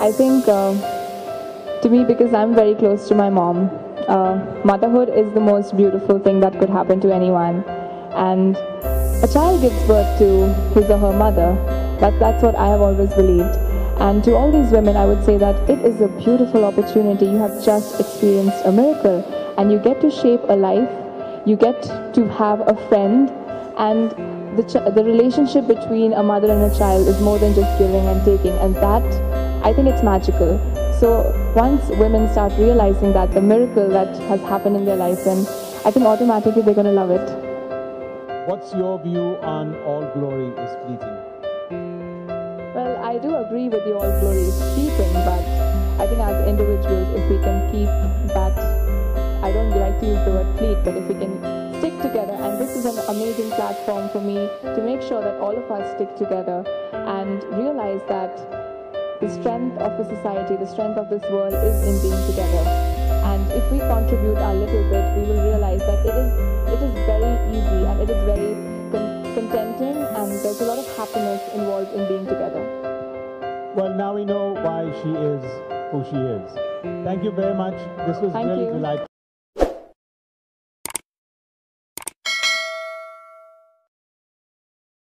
I think uh, to me, because I'm very close to my mom, uh, motherhood is the most beautiful thing that could happen to anyone. And a child gives birth to his or her mother. That, that's what I have always believed. And to all these women, I would say that it is a beautiful opportunity. You have just experienced a miracle, and you get to shape a life. You get to have a friend, and the, the relationship between a mother and a child is more than just giving and taking, and that I think it's magical. So once women start realizing that the miracle that has happened in their life, then I think automatically they're going to love it. What's your view on all glory is fleeting? Well, I do agree with the all glory is fleeting, but I think as individuals, if we can keep that, I don't like to use the word fleet, but if we can stick together, and this is an amazing platform for me to make sure that all of us stick together and realize that the strength of a society, the strength of this world is in being together. And if we contribute our little bit, we will realize that it is it is very easy and it is very con- contenting, and there's a lot of happiness involved in being together. Well, now we know why she is who she is. Thank you very much. This was Thank really you. delightful.